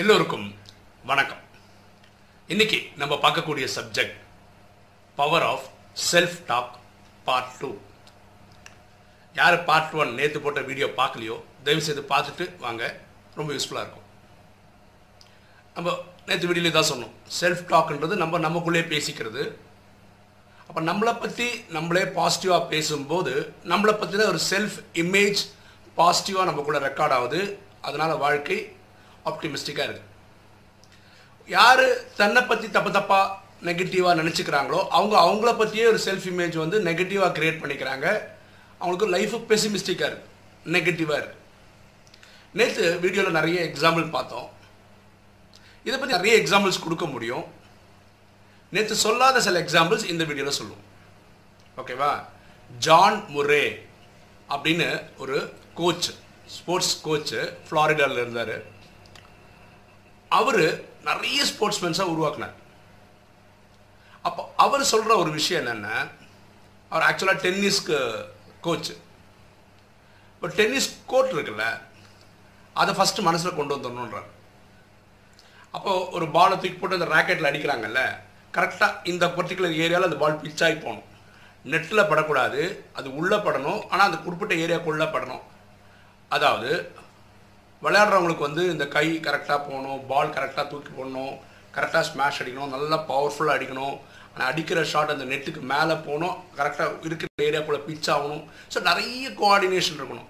எல்லோருக்கும் வணக்கம். இன்னைக்கு நம்ம பார்க்கக்கூடிய subject power of self talk part two யார் பார்ட் ஒன் நேற்று போட்ட வீடியோ பார்க்கலையோ தயவு செய்து பார்த்துட்டு வாங்க ரொம்ப யூஸ்ஃபுல்லாக இருக்கும். நம்ம நேற்று வீடியோல தான் சொன்னோம். செல்ஃப் டாக்ன்றது நம்ம நமக்குள்ளே பேசிக்கிறது. அப்போ நம்மளை பற்றி நம்மளே பாசிட்டிவாக பேசும்போது நம்மளை பற்றின ஒரு செல்ஃப் இமேஜ் பாசிட்டிவாக நமக்குள்ள ரெக்கார்ட் ஆகுது. அதனால் வாழ்க்கை ஆப்டிமிஸ்டிக்காக இருக்குது யார் தன்னை பற்றி தப்பு தப்பாக நெகட்டிவாக நினச்சிக்கிறாங்களோ அவங்க அவங்கள பற்றியே ஒரு செல்ஃப் இமேஜ் வந்து நெகட்டிவாக க்ரியேட் பண்ணிக்கிறாங்க. அவங்களுக்கு லைஃபு பெசிமிஸ்டிக்காக இருக்குது நெகட்டிவாக இருக்குது நேற்று வீடியோவில் நிறைய எக்ஸாம்பிள் பார்த்தோம். இதை பற்றி நிறைய எக்ஸாம்பிள்ஸ் கொடுக்க முடியும். நேற்று சொல்லாத சில எக்ஸாம்பிள்ஸ் இந்த வீடியோவில் சொல்லுவோம். ஓகேவா ஜான் முரே அப்படின்னு ஒரு கோச் ஸ்போர்ட்ஸ் கோச்சு ஃப்ளாரிடாவில் இருந்தார். அவர் நிறைய ஸ்போர்ட்ஸ்மேன்ஸாக உருவாக்குனார். அப்போ அவர் சொல்கிற ஒரு விஷயம் என்னென்னா அவர் ஆக்சுவலாக டென்னிஸ்க்கு கோச்சு இப்போ டென்னிஸ் கோர்ட் இருக்குல்ல அதை ஃபஸ்ட்டு மனசில் கொண்டு வந்துடணுன்றார் அப்போது ஒரு பாலை தூக்கி போட்டு அந்த ராக்கெட்டில் அடிக்கிறாங்கல்ல கரெக்டாக இந்த பர்டிகுலர் ஏரியாவில் அந்த பால் பிச்சாகி போகணும். நெட்டில் படக்கூடாது அது உள்ளே படணும் ஆனால் அந்த குறிப்பிட்ட ஏரியாக்குள்ளே படணும். அதாவது விளையாடுறவங்களுக்கு வந்து இந்த கை கரெக்டாக போகணும் பால் கரெக்டாக தூக்கி போடணும் கரெக்டாக ஸ்மாஷ் அடிக்கணும் நல்லா பவர்ஃபுல்லாக அடிக்கணும். ஆனால் அடிக்கிற ஷாட் அந்த நெட்டுக்கு மேலே போகணும் கரெக்டாக இருக்கிற ஏரியாக்குள்ளே பிச் ஆகணும். ஸோ நிறைய கோஆர்டினேஷன் இருக்கணும்.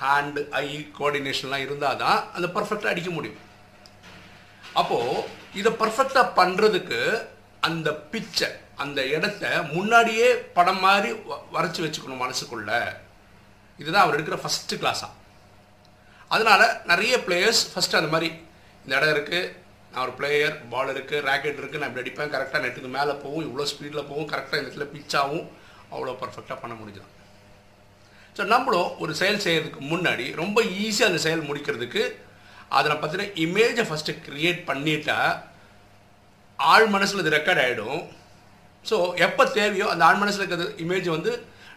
ஹேண்டு ஐ கோஆர்டினேஷன்லாம் இருந்தால் தான் அந்த பர்ஃபெக்டாக அடிக்க முடியும். அப்போது இதை பர்ஃபெக்டாக பண்ணுறதுக்கு அந்த பிச்சை அந்த இடத்த முன்னாடியே படம் மாதிரி வ- வரைச்சி வச்சுக்கணும் மனசுக்குள்ள. இதுதான் அவர் எடுக்கிற ஃபஸ்ட்டு கிளாஸாக அதனால நிறைய பிளேயர்ஸ் ஃபஸ்ட்டு அந்த மாதிரி இந்த இடம் இருக்குது நான் ஒரு பிளேயர் பால் இருக்குது ராக்கெட் இருக்குது நான் இப்படி அடிப்பேன் கரெக்டாக நெட்டுக்கு மேலே போகும் இவ்வளோ ஸ்பீடில் போகும் கரெக்டாக இந்த இடத்துல பிச்சாகவும் அவ்வளோ பர்ஃபெக்டாக பண்ண முடிஞ்சிடும். ஸோ நம்மளும் ஒரு செயல் செய்கிறதுக்கு முன்னாடி ரொம்ப ஈஸியாக அந்த செயல் முடிக்கிறதுக்கு அதில் பார்த்தீங்கன்னா இமேஜை ஃபஸ்ட்டு க்ரியேட் பண்ணிட்டா ஆள் மனசில் இது ரெக்கார்ட் ஆகிடும் ஸோ எப்போ தேவையோ அந்த ஆள் மனசில் இருக்கிற இமேஜ் வந்து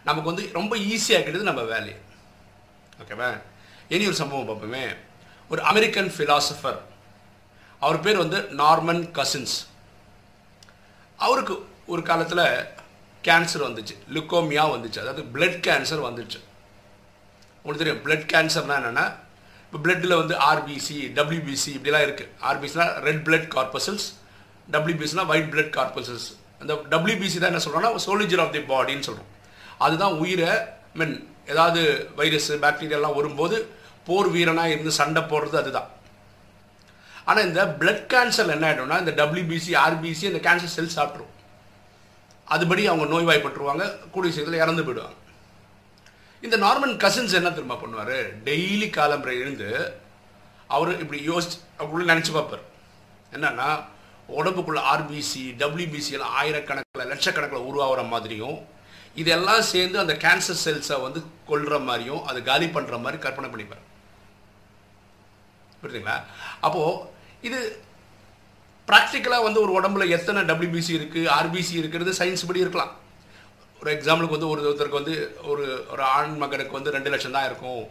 நமக்கு வந்து ரொம்ப ஈஸியாக இருக்கிறது நம்ம வேலையை. ஓகேவா இனி ஒரு சம்பவம் பார்ப்போமே. ஒரு அமெரிக்கன் ஃபிலாசபர் அவர் பேர் வந்து நார்மன் கசின்ஸ் அவருக்கு ஒரு காலத்தில் கேன்சர் வந்துச்சு லுக்கோமியா வந்துச்சு. அதாவது பிளட் கேன்சர் வந்துச்சு. உங்களுக்கு தெரியும் பிளட் கேன்சர்னா என்னென்னா இப்போ பிளட்டில் வந்து ஆர்பிசி டபிள்யூபிசி இப்படிலாம் இருக்குது ஆர்பிசினா ரெட் பிளட் கார்பசல்ஸ் டபிள்யூபிசினா ஒயிட் பிளட் கார்பசல்ஸ் அந்த டபிள்யூபிசி தான் என்ன சொல்கிறோன்னா சோலிஜர் ஆஃப் தி பாடின்னு சொல்கிறோம் அதுதான் உயிரை மீன் ஏதாவது வைரஸ் பாக்டீரியாலாம் வரும்போது போர் வீரனாக இருந்து சண்டை போடுறது அதுதான். ஆனால் இந்த பிளட் கேன்சர் என்ன ஆகிடும்னா இந்த டபிள்யூபிசி ஆர்பிசி இந்த கேன்சர் செல் சாப்பிட்ரும் அதுபடி அவங்க நோய்வாய்ப்பட்டுருவாங்க கூடிய சீக்கிரத்தில் இறந்து போயிடுவாங்க. இந்த நார்மன் கசின்ஸ் என்ன திரும்ப பண்ணுவார்? டெய்லி காலம்பரை எழுந்து அவர் இப்படி யோசிச்சு அப்படின்னு நினச்சி பார்ப்பார். என்னன்னா உடம்புக்குள்ள ஆர்பிசி டபிள்யூபிசி எல்லாம் ஆயிரக்கணக்கில் லட்சக்கணக்கில் உருவாகிற மாதிரியும் இதெல்லாம் சேர்ந்து அந்த கேன்சர் செல்ஸை வந்து கொல்ற மாதிரியும் அது காலி பண்ணுற மாதிரி கற்பனை பண்ணிப்பார் புரியுதுங்களா? அப்போது இது ப்ராக்டிக்கலாக வந்து ஒரு உடம்புல எத்தனை டபிள்யூபிசி இருக்குது ஆர்பிசி இருக்கிறது சயின்ஸ் படி இருக்கலாம். ஒரு எக்ஸாம்பிளுக்கு வந்து ஒரு ஒருத்தருக்கு வந்து ஒரு ஒரு ஆண் மகனுக்கு வந்து ரெண்டு லட்சம் தான் இருக்கும்.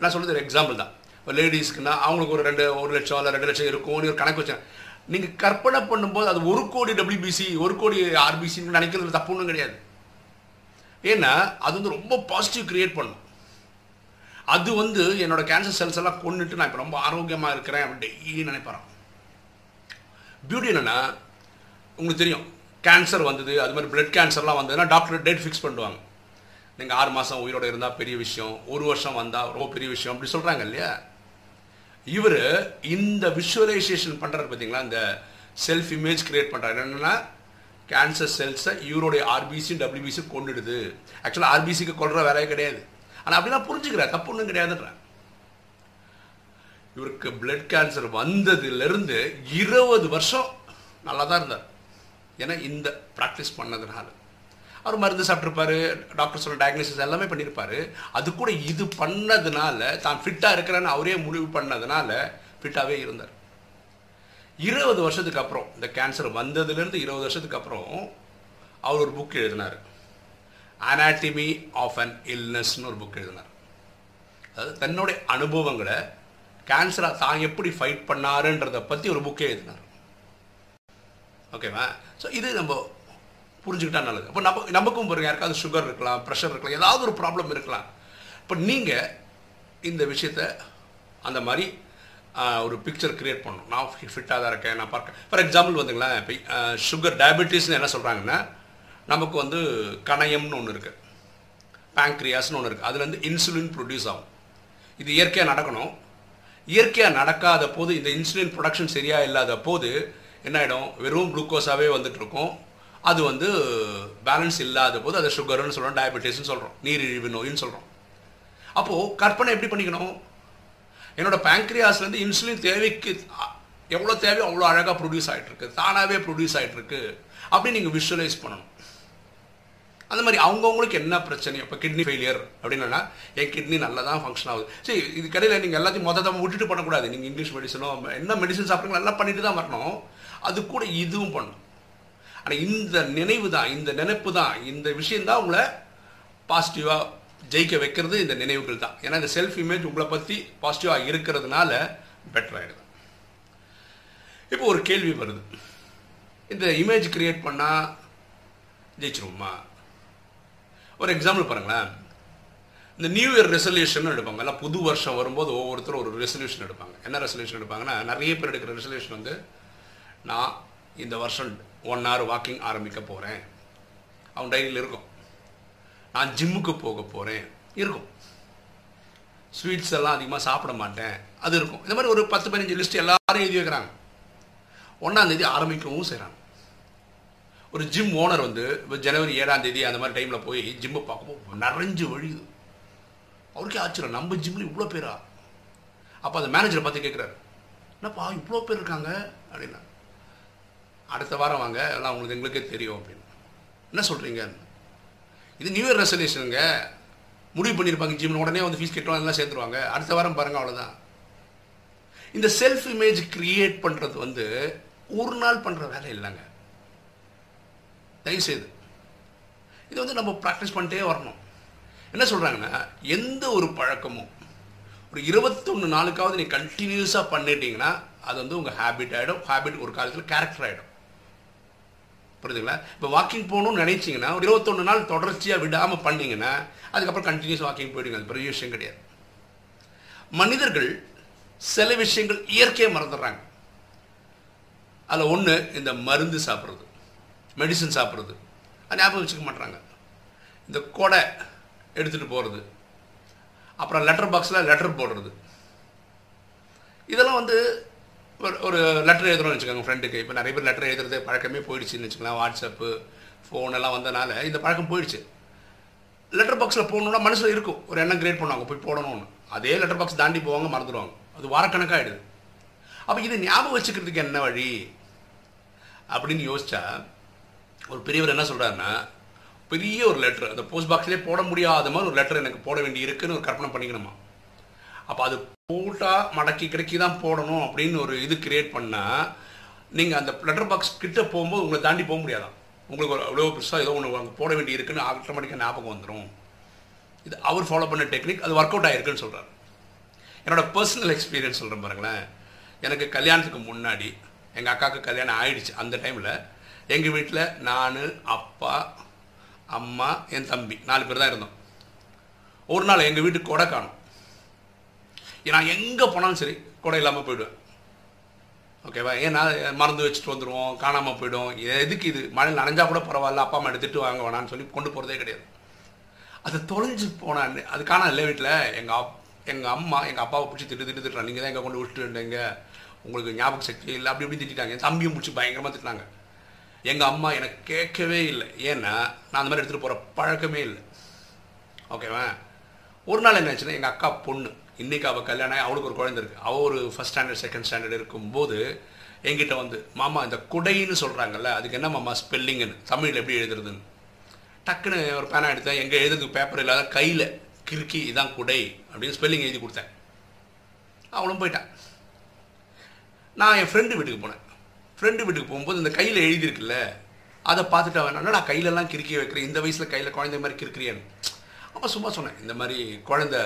நான் சொல்கிறது ஒரு எக்ஸாம்பிள் தான். லேடிஸ்க்குன்னா அவங்களுக்கு ஒரு ரெண்டு ஒரு லட்சம் இல்லை ரெண்டு லட்சம் இருக்கும்னு ஒரு கணக்கு வச்சேன் நீங்கள் கற்பனை பண்ணும்போது அது ஒரு கோடி டபிள்யூபிசி ஒரு கோடி ஆர்பிசின்னு நினைக்கிறது தப்பு ஒன்றும் கிடையாது. ஏன்னா அது வந்து ரொம்ப பாசிட்டிவ் கிரியேட் பண்ணும். அது வந்து என்னோட கேன்சர் செல்ஸ் எல்லாம் கொண்டுட்டு நான் இப்போ ரொம்ப ஆரோக்கியமாக இருக்கிறேன் அப்படின்னு டெய்லி நினைப்பறேன் பியூட்டி என்னென்னா உங்களுக்கு தெரியும் கேன்சர் வந்தது அது மாதிரி பிளட் கேன்சர்லாம் வந்ததுன்னா டாக்டர் டேட் ஃபிக்ஸ் பண்ணுவாங்க. நீங்கள் ஆறு மாதம் உயிரோட இருந்தால் பெரிய விஷயம் ஒரு வருஷம் வந்தால் ரொம்ப பெரிய விஷயம் அப்படி சொல்கிறாங்க இல்லையா? இவர் இந்த விஷுவலைசேஷன் பண்ணுறாரு பார்த்தீங்களா இந்த செல்ஃப் இமேஜ் கிரியேட் பண்ணுறாரு என்னென்னா கேன்சர் செல்ஸை இவருடைய ஆர்பிசி டபிள்யூபிசி கொண்டுடுது. ஆக்சுவலாக ஆர்பிசிக்கு கொள்கிற வேலையே கிடையாது. ஆனால் அப்படிலாம் புரிஞ்சுக்கிறார். தப்பு ஒன்றும் கிடையாதுன்றேன் இவருக்கு பிளட் கேன்சர் வந்ததுலேருந்து இருபது வருஷம் நல்லா தான் இருந்தார். ஏன்னா இந்த ப்ராக்டிஸ் பண்ணதுனால. அவர் மருந்து சாப்பிட்ருப்பாரு டாக்டர் சொல்ல டயக்னோசிஸ் எல்லாமே பண்ணியிருப்பாரு. அது கூட இது பண்ணதுனால தான் ஃபிட்டாக இருக்கிறேன்னு அவரே முடிவு பண்ணதுனால ஃபிட்டாகவே இருந்தார். இருபது வருஷத்துக்கு அப்புறம் இந்த கேன்சர் வந்ததுலேருந்து இருபது வருஷத்துக்கு அப்புறம் அவர் ஒரு புக் எழுதினார். அனாட்டமி ஆஃப் அன் இல்னஸ்னு ஒரு புக் எழுதினார். அதாவது தன்னுடைய அனுபவங்களை கேன்சரை தான் எப்படி ஃபைட் பண்ணாருன்றதை பற்றி ஒரு புக்கே எழுதினார். ஓகேவா ஸோ இது நம்ம புரிஞ்சுக்கிட்டா நல்லது. அப்போ நம்ம நமக்கும் பாருங்கள் யாருக்காவது சுகர் இருக்கலாம் ப்ரெஷர் இருக்கலாம் ஏதாவது ஒரு ப்ராப்ளம் இருக்கலாம். இப்போ நீங்கள் இந்த விஷயத்த அந்த மாதிரி ஒரு பிக்சர் கிரியேட் பண்ணணும். நான் ஃபிட்டாக தான் இருக்கேன் நான் பார்க்க ஃபார் எக்ஸாம்பிள் வந்துங்களேன் இப்போ சுகர் டயபெட்டிஸ்னு என்ன சொல்கிறாங்கன்னா நமக்கு வந்து கணையம்னு ஒன்று இருக்குது பேங்க்ரியாஸ்னு ஒன்று இருக்குது அதுலேருந்து இன்சுலின் ப்ரொடியூஸ் ஆகும். இது இயற்கையாக நடக்கணும். இயற்கையாக நடக்காத போது இந்த இன்சுலின் ப்ரொடக்ஷன் சரியாக இல்லாத போது என்ன ஆகிடும் வெறும் குளுக்கோஸாகவே வந்துட்டு இருக்கும். அது வந்து பேலன்ஸ் இல்லாத போது அதை சுகர்னு சொல்கிறோம் டயபெட்டிஸ்னு சொல்கிறோம் நீரிழிவு நோயின்னு சொல்கிறோம் அப்போது கற்பனை எப்படி பண்ணிக்கணும்? என்னோட பேங்க்ரியாஸ்லேருந்து இன்சுலின் தேவைக்கு எவ்வளோ தேவையோ அவ்வளோ அழகாக ப்ரொடியூஸ் ஆகிட்டுருக்கு தானாகவே ப்ரொடியூஸ் ஆகிட்டுருக்கு அப்படின்னு நீங்கள் விஷுவலைஸ் பண்ணணும். அந்த மாதிரி அவங்கவுங்களுக்கு என்ன பிரச்சனை? இப்போ கிட்னி ஃபெயிலியர் அப்படின்னா என் கிட்னி நல்லா தான் ஃபங்க்ஷன் ஆகுது. சரி இது கடையில் நீங்கள் எல்லாத்தையும் மொதல் விட்டுட்டு பண்ணக்கூடாது நீங்கள் இங்கிலீஷ் மெடிசனோ என்ன மெடிசன் சாப்பிட்றீங்களோ நல்லா பண்ணிட்டு தான் வரணும். அது கூட இதுவும் பண்ணும் ஆனால் இந்த நினைவு தான் இந்த நினைப்பு தான் இந்த விஷயந்தான் உங்களை பாசிட்டிவாக ஜெயிக்க வைக்கிறது இந்த நினைவுகள் தான். ஏன்னா இந்த செல்ஃப் இமேஜ் உங்களை பற்றி பாசிட்டிவாக இருக்கிறதுனால பெட்டர் ஆகிடுது இப்போ ஒரு கேள்வி வருது. இந்த இமேஜ் கிரியேட் பண்ணால் ஜெயிச்சிருவோமா? ஒரு எக்ஸாம்பிள் பாருங்களேன். இந்த நியூ இயர் ரெசல்யூஷன் எடுப்பாங்க. எல்லாம் புது வருஷம் வரும்போது ஒவ்வொருத்தரும் ஒரு ரெசல்யூஷன் எடுப்பாங்க. என்ன ரெசல்யூஷன் எடுப்பாங்கன்னா நிறைய பேர் எடுக்கிற ரெசல்யூஷன் வந்து நான் இந்த வருஷம் ஒன் ஹவர் வாக்கிங் ஆரம்பிக்க போகிறேன் அவன் டைரியில் இருக்கும். நான் ஜிம்முக்கு போக போகிறேன் இருக்கும். ஸ்வீட்ஸ் எல்லாம் அதிகமாக சாப்பிட மாட்டேன். அது இருக்கும். இந்த மாதிரி ஒரு பத்து பதினஞ்சு லிஸ்ட் எல்லாரும் எழுதி வைக்கிறாங்க. ஒன்றாம் தேதி ஆரம்பிக்கவும் செய்கிறாங்க ஒரு ஜிம் ஓனர் வந்து இப்போ ஜனவரி ஏழாம் தேதி அந்த மாதிரி டைமில் போய் ஜிம்மை பார்க்கும்போது நிறைஞ்சு வழியுது. அவருக்கே ஆச்சரியம். நம்ம ஜிம்மில் இவ்வளோ பேரா? அப்போ அந்த மேனேஜரை பார்த்து கேட்குறாரு என்னப்பா இவ்வளோ பேர் இருக்காங்க? அப்படின்னா அடுத்த வாரம் வாங்க. எல்லாம் உங்களுக்கு எங்களுக்கே தெரியும் அப்படின்னு. என்ன சொல்கிறீங்க இது நியூ இயர் ரெசல்யூஷனுங்க முடிவு பண்ணியிருப்பாங்க ஜிம்ல உடனே வந்து ஃபீஸ் கட்டுவாங்க எல்லாம் சேர்த்துருவாங்க அடுத்த வாரம் பாருங்க அவ்வளோதான் இந்த செல்ஃப் இமேஜ் கிரியேட் பண்ணுறது வந்து ஒரு நாள் பண்ணுற வேலை இல்லைங்க. தயவுசெய்து. இது வந்து நம்ம ப்ராக்டிஸ் பண்ணிட்டே வரணும். என்ன சொல்கிறாங்கன்னா எந்த ஒரு பழக்கமும் ஒரு இருபத்தொன்று நாளுக்காவது நீ கண்டினியூஸாக பண்ணிட்டீங்கன்னா அது வந்து உங்கள் ஹேபிட் ஆகிடும் ஹேபிட் ஒரு காலத்தில் கேரக்டர் ஆகிடும் புரியுதுங்களா இப்போ வாக்கிங் போகணும்னு நினைச்சிங்கன்னா ஒரு இருபத்தொன்று நாள் தொடர்ச்சியாக விடாமல் பண்ணிங்கன்னா அதுக்கப்புறம் கண்டினியூஸ் வாக்கிங் போயிடுங்க அது பெரிய விஷயம் கிடையாது. மனிதர்கள் சில விஷயங்கள் இயற்கையை மறந்துடுறாங்க. அதில் ஒன்று இந்த மருந்து சாப்பிட்றது. மெடிசன் சாப்பிட்றது. அது ஞாபகம் வச்சுக்க மாட்றாங்க. இந்த கொடை எடுத்துகிட்டு போகிறது அப்புறம் லெட்டர் பாக்ஸில் லெட்டர் போடுறது. இதெல்லாம் வந்து ஒரு ஒரு லெட்டர் எழுதுறோம்னு வச்சுக்கோங்க ஃப்ரெண்டுக்கு இப்போ நிறைய பேர் லெட்டர் எழுதுறது பழக்கமே போயிடுச்சுன்னு வச்சுக்கலாம். வாட்ஸ்அப்பு ஃபோன் எல்லாம் வந்தனால இந்த பழக்கம் போயிடுச்சு. லெட்டர் பாக்ஸில் போகணுன்னா மனசில் இருக்கும். ஒரு எண்ணம் கிரியேட் பண்ணுவாங்க போய் போடணும்னு. அதே லெட்டர் பாக்ஸ் தாண்டி போவாங்க மறந்துடுவாங்க. அது வாரக்கணக்காகிடுது அப்போ இது ஞாபகம் வச்சுக்கிறதுக்கு என்ன வழி? அப்படின்னு யோசிச்சா ஒரு பெரியவர் என்ன சொல்கிறாருன்னா பெரிய ஒரு லெட்டர் அந்த போஸ்ட் பாக்ஸ்லேயே போட முடியாத மாதிரி ஒரு லெட்டர் எனக்கு போட வேண்டி இருக்குன்னு ஒரு கற்பனை பண்ணிக்கணுமா? அப்போ அது போட்டால் மடக்கி கிடைக்கி தான் போடணும் அப்படின்னு ஒரு இது கிரியேட் பண்ணால் நீங்கள் அந்த லெட்டர் பாக்ஸ் கிட்டே போகும்போது உங்களை தாண்டி போக முடியாதான். உங்களுக்கு ஒரு அவ்வளோ பெருசாக ஏதோ ஒன்று அங்கே போட வேண்டி இருக்குன்னு ஆட்டோமேட்டிக்காக ஞாபகம் வந்துடும் இது அவர் ஃபாலோ பண்ண டெக்னிக் அது ஒர்க் அவுட் ஆகிருக்குன்னு சொல்கிறார் என்னோடய பர்சனல் எக்ஸ்பீரியன்ஸ் சொல்கிறேன் பாருங்களேன். எனக்கு கல்யாணத்துக்கு முன்னாடி எங்கள் அக்காவுக்கு கல்யாணம் ஆயிடுச்சு அந்த டைமில் எங்கள் வீட்டில் நான் அப்பா அம்மா என் தம்பி நாலு பேர் தான் இருந்தோம். ஒரு நாள் எங்கள் வீட்டுக்கு கொடை காணும் நான் எங்கே போனாலும் சரி கொடை இல்லாமல் போயிடுவேன். ஓகேவா ஏன்னா மறந்து வச்சுட்டு வந்துடுவோம் காணாமல் போயிடும். எதுக்கு இது? மழை நனைஞ்சா கூட பரவாயில்ல அப்பா அம்மா எடுத்துட்டு வாங்க வேணான்னு சொல்லி கொண்டு போகிறதே கிடையாது. அது தொலைஞ்சு போனான் அது காணா இல்லை வீட்டில் எங்கள் அப் எங்கள் அம்மா எங்கள் அப்பாவை பிடிச்சி திட்டு திட்டு திட்டுறாங்க. நீங்கள் தான் எங்கே கொண்டு விட்டுட்டு இருந்தீங்க உங்களுக்கு ஞாபக சக்தி இல்லை அப்படி இப்படி திட்டாங்க என் தம்பியும் பிடிச்சி பயங்கரமாக திட்டினாங்க. எங்கள் அம்மா எனக்கு கேட்கவே இல்லை. ஏன்னா நான் அந்த மாதிரி எடுத்துகிட்டு போகிற பழக்கமே இல்லை. ஓகேவா ஒரு நாள் என்ன ஆச்சுன்னா எங்கள் அக்கா பொண்ணு இன்றைக்கி அவள் கல்யாணம் அவளுக்கு ஒரு குழந்தை இருக்குது அவள் ஒரு ஃபஸ்ட் ஸ்டாண்டர்ட் செகண்ட் ஸ்டாண்டர்ட் இருக்கும்போது என்கிட்ட வந்து மாமா இந்த குடைன்னு சொல்கிறாங்கல்ல அதுக்கு என்ன மாமா ஸ்பெல்லிங்குன்னு தமிழில் எப்படி எழுதுறதுன்னு? டக்குன்னு ஒரு பேனா எடுத்தேன். எங்கே எழுதுறதுக்கு பேப்பர் இல்லாத கையில் கிறுக்கி இதான் குடை அப்படின்னு ஸ்பெல்லிங் எழுதி கொடுத்தேன். அவளும் போயிட்டான். நான் என் ஃப்ரெண்டு வீட்டுக்கு போனேன். ஃப்ரெண்டு வீட்டுக்கு போகும்போது இந்த கையில் எழுதியிருக்குல்ல அதை பார்த்துட்டு அவன் என்னடா கையிலலாம் கிறுக்கி வைக்கிறேன் இந்த வயசில் கையில் குழந்தை மாதிரி கிறுக்கிறியான்னு? அப்போ சும்மா சொன்னேன் இந்த மாதிரி குழந்த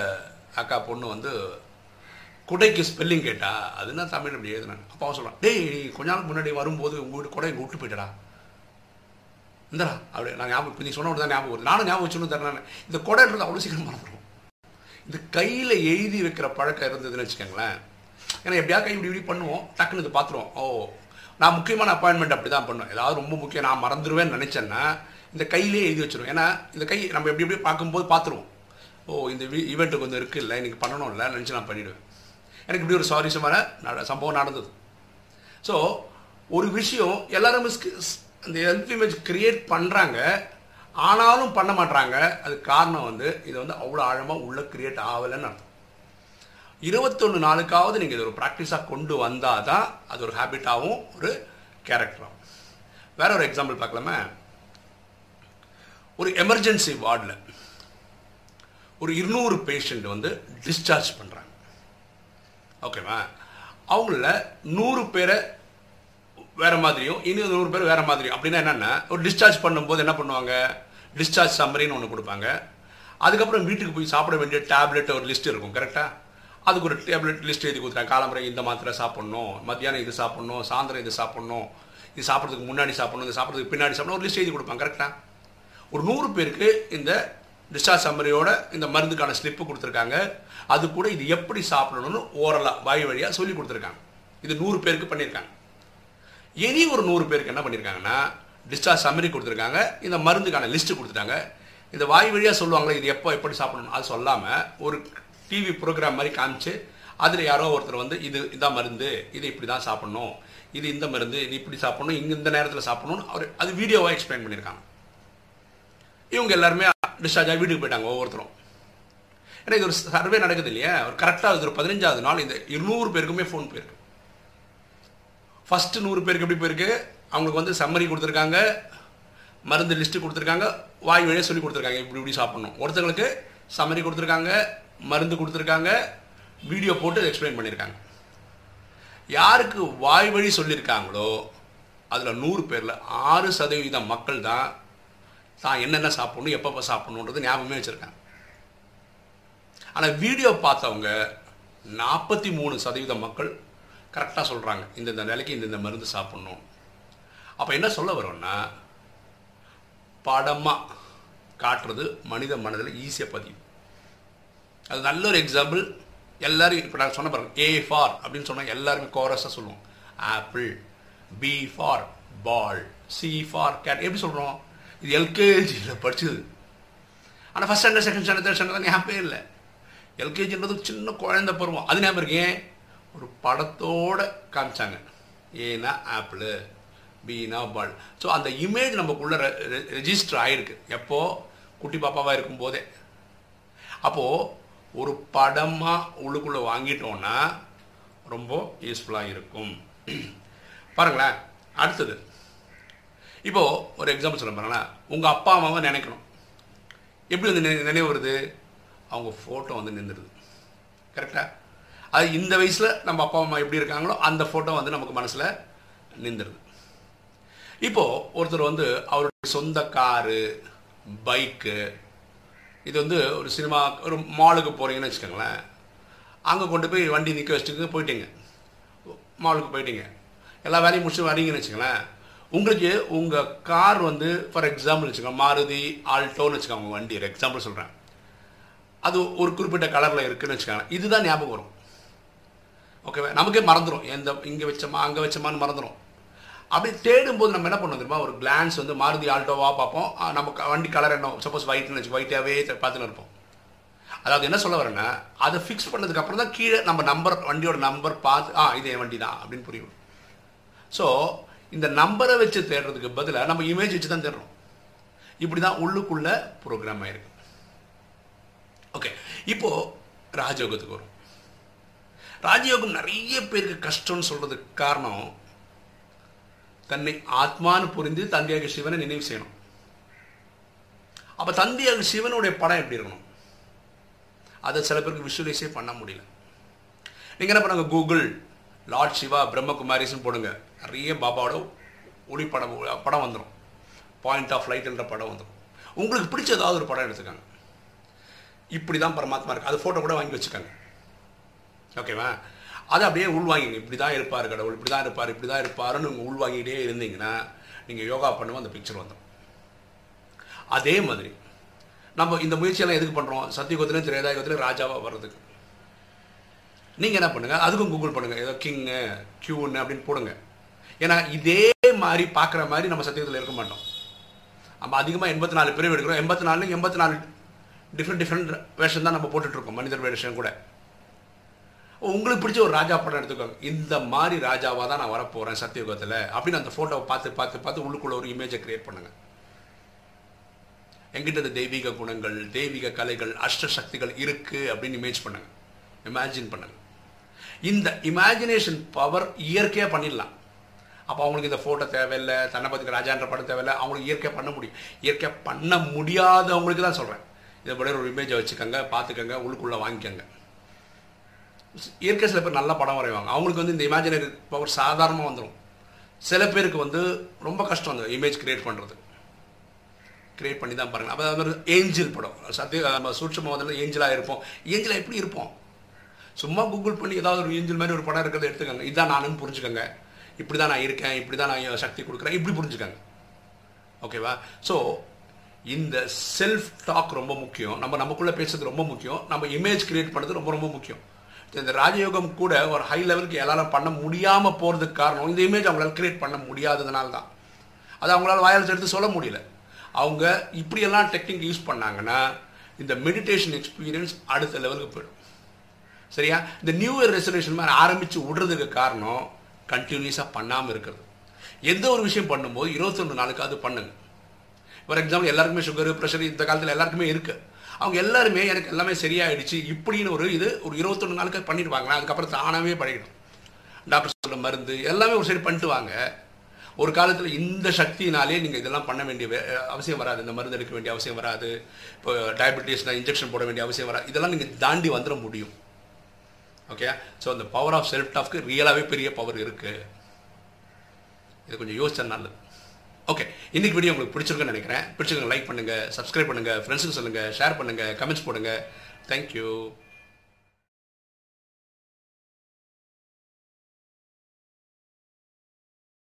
அக்கா பொண்ணு வந்து குடைக்கு ஸ்பெல்லிங் கேட்டா அது என்ன தமிழ் அப்படி எழுதுனாங்க அப்போ சொல்கிறான் டேய் கொஞ்ச நாள் முன்னாடி வரும்போது உங்கள் வீட்டு குடை விட்டு போயிட்டடா. இந்தடா அப்படி நான் ஞாபகம் இப்போ நீ சொன்ன தான் ஞாபகம் வருது. நானும் ஞாபகம் வச்சுன்னு தரேன் இந்த குடைன்றது அவ்வளோ சீக்கிரம் மறந்துடும் இந்த கையில் எழுதி வைக்கிற பழக்கம் இருந்ததுன்னு வச்சுக்கோங்களேன். ஏன்னா எப்படியா கை இப்படி இப்படி பண்ணுவோம் டக்குன்னு இது பார்த்துருவோம் ஓ நான் முக்கியமான அப்பாயின்மெண்ட் அப்படி தான் பண்ணுவேன். ஏதாவது ரொம்ப முக்கியம் நான் மறந்துடுவேன்னு நினச்சேன்னா இந்த கையிலே எழுதி வச்சிருவோம் ஏன்னா இந்த கை நம்ம எப்படி எப்படி பார்க்கும்போது பார்த்துருவோம் ஓ இந்த ஈவெண்ட்டு கொஞ்சம் இருக்குது இல்லை இன்றைக்கி பண்ணணும்ல நினச்சி நான் பண்ணிவிடுவேன் எனக்கு இப்படி ஒரு சுவாரஸ்யமான நட சம்பவம் நடந்தது. ஸோ ஒரு விஷயம் எல்லாரும் அந்த ஹெல்த் இமேஜ் கிரியேட் பண்ணுறாங்க ஆனாலும் பண்ண மாட்டாங்க அது காரணம் வந்து இது வந்து அவ்வளோ ஆழமாக உள்ள கிரியேட் ஆகலைன்னு அர்த்தம். இருபத்தொன்று நாளுக்காவது நீங்கள் இது ஒரு ப்ராக்டிஸாக கொண்டு வந்தால் தான் அது ஒரு ஹேபிட்டாகவும் ஒரு கேரக்டராகும் வேற ஒரு எக்ஸாம்பிள் பார்க்கலாமே? ஒரு எமர்ஜென்சி வார்டில் ஒரு இருநூறு பேஷண்ட் வந்து டிஸ்சார்ஜ் பண்ணுறாங்க ஓகேவா அவங்கள நூறு பேரை வேறு மாதிரியும் இன்னும் நூறு பேர் வேறு மாதிரியும். அப்படின்னா என்னென்னா ஒரு டிஸ்சார்ஜ் பண்ணும்போது என்ன பண்ணுவாங்க? டிஸ்சார்ஜ் சம்மரின்னு ஒன்று கொடுப்பாங்க. அதுக்கப்புறம் வீட்டுக்கு போய் சாப்பிட வேண்டிய டேப்லெட் ஒரு லிஸ்ட் இருக்கும் கரெக்டாக அதுக்கு ஒரு டேப்லெட் லிஸ்ட் எழுதி கொடுத்துறாங்க காலம்பரை இந்த மாத்திரை சாப்பிட்ணும் மத்தியானம் இது சாப்பிட்ணும் சாயந்தரம் இது சாப்பிட்ணும் இது சாப்பிட்றதுக்கு முன்னாடி சாப்பிட்ணும் இது சாப்பிட்றதுக்கு பின்னாடி சாப்பிடணும் ஒரு லிஸ்ட் எழுதி கொடுப்பாங்க கரெக்டாக ஒரு நூறு பேருக்கு இந்த டிஸ்சார்ஜ் சம்மரியோட இந்த மருந்துக்கான ஸ்லிப்பு கொடுத்துருக்காங்க. அது கூட இது எப்படி சாப்பிடணும்னு ஓரலாக வாய் வழியாக சொல்லி கொடுத்துருக்காங்க. இது நூறு பேருக்கு பண்ணியிருக்காங்க. இனி ஒரு நூறு பேருக்கு என்ன பண்ணியிருக்காங்கன்னா டிஸ்சார்ஜ் சம்மரி கொடுத்துருக்காங்க. இந்த மருந்துக்கான லிஸ்ட்டு கொடுத்துட்டாங்க. இந்த வாய் வழியாக சொல்லுவாங்களே இது எப்போ எப்படி சாப்பிடணும் அது சொல்லாமல் ஒரு டிவி ப்ரோக்ராம் மாதிரி காமிச்சு அதில் யாரோ ஒருத்தர் வந்து இது இதான் மருந்து இது இப்படி தான் சாப்பிடணும். இது இந்த மருந்து இது இப்படி சாப்பிடணும். இங்கே இந்த நேரத்தில் சாப்பிடணும்னு அவர் அது வீடியோவாக எக்ஸ்பிளைன் பண்ணியிருக்காங்க. இவங்க எல்லாருமே டிஸ்சார்ஜ் ஆகி வீட்டுக்கு போயிட்டாங்க ஒவ்வொருத்தரும். ஏன்னா இது ஒரு சர்வே நடக்குது இல்லையா? ஒரு கரெக்டாக இது ஒரு பதினஞ்சாவது நாள் இந்த இருநூறு பேருக்குமே ஃபோன் போயிருக்கு. ஃபஸ்ட்டு நூறு பேருக்கு எப்படி போயிருக்கு? அவங்களுக்கு வந்து சம்மரி கொடுத்துருக்காங்க மருந்து லிஸ்ட்டு கொடுத்துருக்காங்க வாய் வழியாக சொல்லி கொடுத்துருக்காங்க இப்படி இப்படி சாப்பிட்ணும். ஒருத்தங்களுக்கு சம்மரி கொடுத்துருக்காங்க மருந்து கொடுத்துருக்காங்க வீடியோ போட்டு எக்ஸ்பிளைன் பண்ணியிருக்காங்க யாருக்கு வாய் வழி சொல்லியிருக்காங்களோ அதில் நூறு பேரில் ஆறு சதவீதம் மக்கள் தான் தான் என்னென்ன சாப்பிடணும் எப்பப்போ சாப்பிடணுன்றது ஞாபகமே வச்சுருக்காங்க. ஆனால் வீடியோ பார்த்தவங்க நாற்பத்தி மூணு சதவீதம் மக்கள் கரெக்டாக சொல்கிறாங்க இந்தந்த நிலைக்கு இந்தந்த மருந்து சாப்பிட்ணும். அப்போ என்ன சொல்ல வரோம்னா படமாக காட்டுறது மனித மனதில் ஈஸியாக பதியும். அது நல்ல ஒரு எக்ஸாம்பிள் எல்லோரும் இப்போ நான் சொன்ன பாருங்கள் ஏ ஃபார் அப்படின்னு சொன்னால் எல்லாருமே கோரஸாக சொல்லுவோம். Apple B for ball C for cat எப்படி சொல்கிறோம் இது எல்கேஜியில் படிச்சது. ஆனால் first standard second standard third standard ஞாபகம் இல்லை. எல்கேஜின்றது சின்ன குழந்த பருவம். அது ஞாபகம் இருக்கேன் ஒரு படத்தோட காமிச்சாங்க. ஏன்னா ஆப்பிள் பீனா பால் ஸோ அந்த இமேஜ் நமக்குள்ளே ரெஜிஸ்டர் ஆகிருக்கு எப்போது குட்டி பாப்பாவாக இருக்கும் போதே அப்போது ஒரு படமாக உள்ளுக்குள்ளே வாங்கிட்டோன்னா ரொம்ப யூஸ்ஃபுல்லாக இருக்கும். பாருங்களேன். அடுத்தது. இப்போது ஒரு எக்ஸாம்பிள் சொல்ல பாருங்களேன் உங்கள் அப்பா அம்மாவை நினைக்கணும். எப்படி வந்து நினைவு வருது? அவங்க ஃபோட்டோ வந்து நின்றுடுது. கரெக்டாக அது இந்த வயசில் நம்ம அப்பா அம்மா எப்படி இருக்காங்களோ அந்த ஃபோட்டோ வந்து நமக்கு மனசில் நின்றுடுது. இப்போது ஒருத்தர் வந்து அவருடைய சொந்த காரு பைக்கு இது வந்து ஒரு சினிமா ஒரு மாலுக்கு போகிறீங்கன்னு வச்சுக்கோங்களேன். அங்கே கொண்டு போய் வண்டி நிற்க வச்சுட்டு போயிட்டீங்க. மாலுக்கு போயிட்டீங்க. எல்லா வேலையும் முடிச்சு வரீங்கன்னு வச்சுக்கோங்களேன். உங்களுக்கு உங்கள் கார் வந்து ஃபார் எக்ஸாம்பிள் வச்சுக்கோங்க மாருதி ஆல்டோன்னு வச்சுக்கோங்க உங்கள் வண்டி எக்ஸாம்பிள் சொல்கிறேன் அது ஒரு குறிப்பிட்ட கலரில் இருக்குதுன்னு வச்சுக்கோங்க. இதுதான் ஞாபகம் வரும். ஓகேவா நமக்கே மறந்துடும் எந்த இங்கே வச்சோமா அங்கே வச்சோமான்னு மறந்துடும் அப்படி தேடும்போது நம்ம என்ன பண்ணுவோம் தெரியுமா? ஒரு கிளான்ஸ் வந்து மாருதி ஆல்டோவாக பார்ப்போம். நம்ம வண்டி கலர் என்ன? சப்போஸ் ஒயிட்னு வச்சு ஒயிட்டாகவே பார்த்துன்னு இருப்போம். அதாவது என்ன சொல்ல வரேன்னா அதை ஃபிக்ஸ் பண்ணதுக்கப்புறம் தான் கீழே நம்ம நம்பர் வண்டியோட நம்பர் பார்த்து ஆ இது என் வண்டி தான் அப்படின்னு புரியும். ஸோ இந்த நம்பரை வச்சு தேடுறதுக்கு பதிலாக நம்ம இமேஜ் வச்சு தான் தேடுறோம். இப்படி தான் உள்ளுக்குள்ள ப்ரோக்ராம் ஆயிருக்கு. ஓகே இப்போ ராஜயோகத்துக்கு வரும். ராஜயோகம் நிறைய பேருக்கு கஷ்டம்னு சொல்றதுக்கு காரணம் தன்னை ஆத்மானு புரிந்து தந்தையாக சிவனை நினைவு செய்யணும். அப்ப தந்தையாக சிவனுடைய படம் எப்படி இருக்கணும்? அதை சில பேருக்கு விஷுவலைஸே பண்ண முடியல. நீங்க என்ன பண்ணுங்க? கூகுள் லார்ட் சிவா பிரம்மகுமாரிஸ்னு போடுங்க. நிறைய பாபாவோட ஒளி படம் படம் வந்துடும் பாயிண்ட் ஆஃப் லைட்ன்ற படம் வந்துடும் உங்களுக்கு பிடிச்ச ஏதாவது ஒரு படம் எடுத்துக்காங்க. இப்படி தான் பரமாத்மா இருக்குது அது ஃபோட்டோ கூட வாங்கி வச்சுக்காங்க. ஓகேவா அதை அப்படியே உள்வாங்கிங்க. இப்படி தான் இருப்பார் கடவுள் இப்படி தான் இருப்பார் இப்படி தான் இருப்பாருன்னு நீங்கள் உள்வாங்கிட்டே இருந்தீங்கன்னா நீங்கள் யோகா பண்ணுவோம் அந்த பிக்சர் வந்துடும் அதே மாதிரி நம்ம இந்த முயற்சியெல்லாம் எதுக்கு பண்ணுறோம் சத்தியுகத்திலும் திரேதாயுகத்திலையும் ராஜாவாக வர்றதுக்கு. நீங்கள் என்ன பண்ணுங்கள் அதுக்கும் கூகுள் பண்ணுங்கள் ஏதோ கிங்கு கியூன்னு அப்படின்னு போடுங்க. ஏன்னா இதே மாதிரி பார்க்குற மாதிரி நம்ம சத்தியத்தில் இருக்க மாட்டோம். நம்ம அதிகமாக எண்பத்தி நாலு பிரிவு எடுக்கிறோம். எண்பத்தி நாலு எண்பத்தி நாலு டிஃப்ரெண்ட் டிஃப்ரெண்ட் வேஷம் தான் நம்ம போட்டுட்ருக்கோம். மனிதர் வேஷம் கூட. உங்களுக்கு பிடிச்ச ஒரு ராஜா படம் எடுத்துக்கோங்க. இந்த மாதிரி ராஜாவாக தான் நான் வரப்போகிறேன் சத்தியுகத்தில் அப்படின்னு அந்த ஃபோட்டோவை பார்த்து பார்த்து பார்த்து உள்ளுக்குள்ள ஒரு இமேஜை கிரியேட் பண்ணுங்கள் எங்கிட்ட இந்த தெய்வீக குணங்கள் தெய்வீக கலைகள் அஷ்ட சக்திகள் இருக்குது அப்படின்னு இமேஜ் பண்ணுங்கள் இமேஜின் பண்ணுங்கள் இந்த இமேஜினேஷன் பவர் இயற்கையாக பண்ணிடலாம். அப்போ அவங்களுக்கு இந்த ஃபோட்டோ தேவையில்லை தன்னை பற்றி ராஜான்ற படம் தேவையில்லை அவங்களுக்கு இயற்கை பண்ண முடியும். இயற்கையாக பண்ண முடியாதவங்களுக்கு தான் சொல்கிறேன் இதை போல ஒரு இமேஜை வச்சுக்கோங்க பார்த்துக்கோங்க உள்ளுக்குள்ளே வாங்கிக்கோங்க. இயற்கை சில பேர் நல்ல படம் வரைவாங்க. அவங்களுக்கு வந்து இந்த இமேஜினரி பவர் சாதாரணமாக வந்துடும் சில பேருக்கு வந்து ரொம்ப கஷ்டம் அந்த இமேஜ் கிரியேட் பண்ணுறது கிரியேட் பண்ணி தான் பாருங்கள் அப்போ அது ஏஞ்சல் படம். சத்திய நம்ம சூட்சமாக வந்து ஏஞ்சலாக இருப்போம். ஏஞ்சலாக எப்படி இருப்போம்? சும்மா கூகுள் பண்ணி ஏதாவது ஒரு ஏஞ்சல் மாதிரி ஒரு படம் இருக்கிறத எடுத்துக்கோங்க. இதுதான் நானும் புரிஞ்சுக்கோங்க. இப்படி தான் நான் இருக்கேன் இப்படி தான் நான் சக்தி கொடுக்குறேன் இப்படி புரிஞ்சுக்காங்க. ஓகேவா ஸோ இந்த செல்ஃப் டாக் ரொம்ப முக்கியம். நம்ம நமக்குள்ளே பேசுறது ரொம்ப முக்கியம். நம்ம இமேஜ் கிரியேட் பண்ணுறது ரொம்ப ரொம்ப முக்கியம். இந்த ராஜயோகம் கூட ஒரு ஹை லெவலுக்கு எல்லாரும் பண்ண முடியாமல் போகிறதுக்கு காரணம் இந்த இமேஜ் அவங்களால கிரியேட் பண்ண முடியாததுனால தான் அது அவங்களால வாயால் எடுத்து சொல்ல முடியல. அவங்க இப்படியெல்லாம் டெக்னிக் யூஸ் பண்ணாங்கன்னா இந்த மெடிடேஷன் எக்ஸ்பீரியன்ஸ் அடுத்த லெவலுக்கு போயிடும். சரியா? இந்த நியூ இயர் ரெசல்யூஷன் மாதிரி ஆரம்பித்து விடுறதுக்கு காரணம் கண்டினியூஸாக பண்ணாமல் இருக்கிறது. எந்த ஒரு விஷயம் பண்ணும்போது இருபத்தொன்று நாளுக்காவது பண்ணுங்க. ஃபார் எக்ஸாம்பிள் எல்லாருக்குமே சுகர் ப்ரெஷர் இந்த காலத்தில் எல்லாருக்குமே இருக்குது அவங்க எல்லாருமே எனக்கு எல்லாமே சரியாயிடுச்சு இப்படின்னு ஒரு இது ஒரு இருபத்தொன்று நாளுக்கு பண்ணிடுவாங்க அதுக்கப்புறம் தானாகவே பழகிடும் டாக்டர் சொல்ல மருந்து எல்லாமே ஒரு சைடு பண்ணிட்டு வாங்க. ஒரு காலத்தில் இந்த சக்தினாலே நீங்கள் இதெல்லாம் பண்ண வேண்டிய அவசியம் வராது. இந்த மருந்து எடுக்க வேண்டிய அவசியம் வராது. இப்போ டயபெட்டிஸ்னால் இன்ஜெக்ஷன் போட வேண்டிய அவசியம் வராது. இதெல்லாம் நீங்கள் தாண்டி வந்துட முடியும். ஓகே ஸோ அந்த பவர் ஆஃப் செல்ஃப் டாஃப்க்கு ரியலாகவே பெரிய பவர் இருக்குது இது கொஞ்சம் யோசிச்சா நல்லது. ஓகே இன்னைக்கு வீடியோ உங்களுக்கு பிடிச்சிருக்குன்னு நினைக்கிறேன். பிடிச்சிருக்க லைக் பண்ணுங்கள் சப்ஸ்கிரைப் பண்ணுங்கள் ஃப்ரெண்ட்ஸுக்கு சொல்லுங்கள் ஷேர் பண்ணுங்கள் கமெண்ட்ஸ் போடுங்க. தேங்க்யூ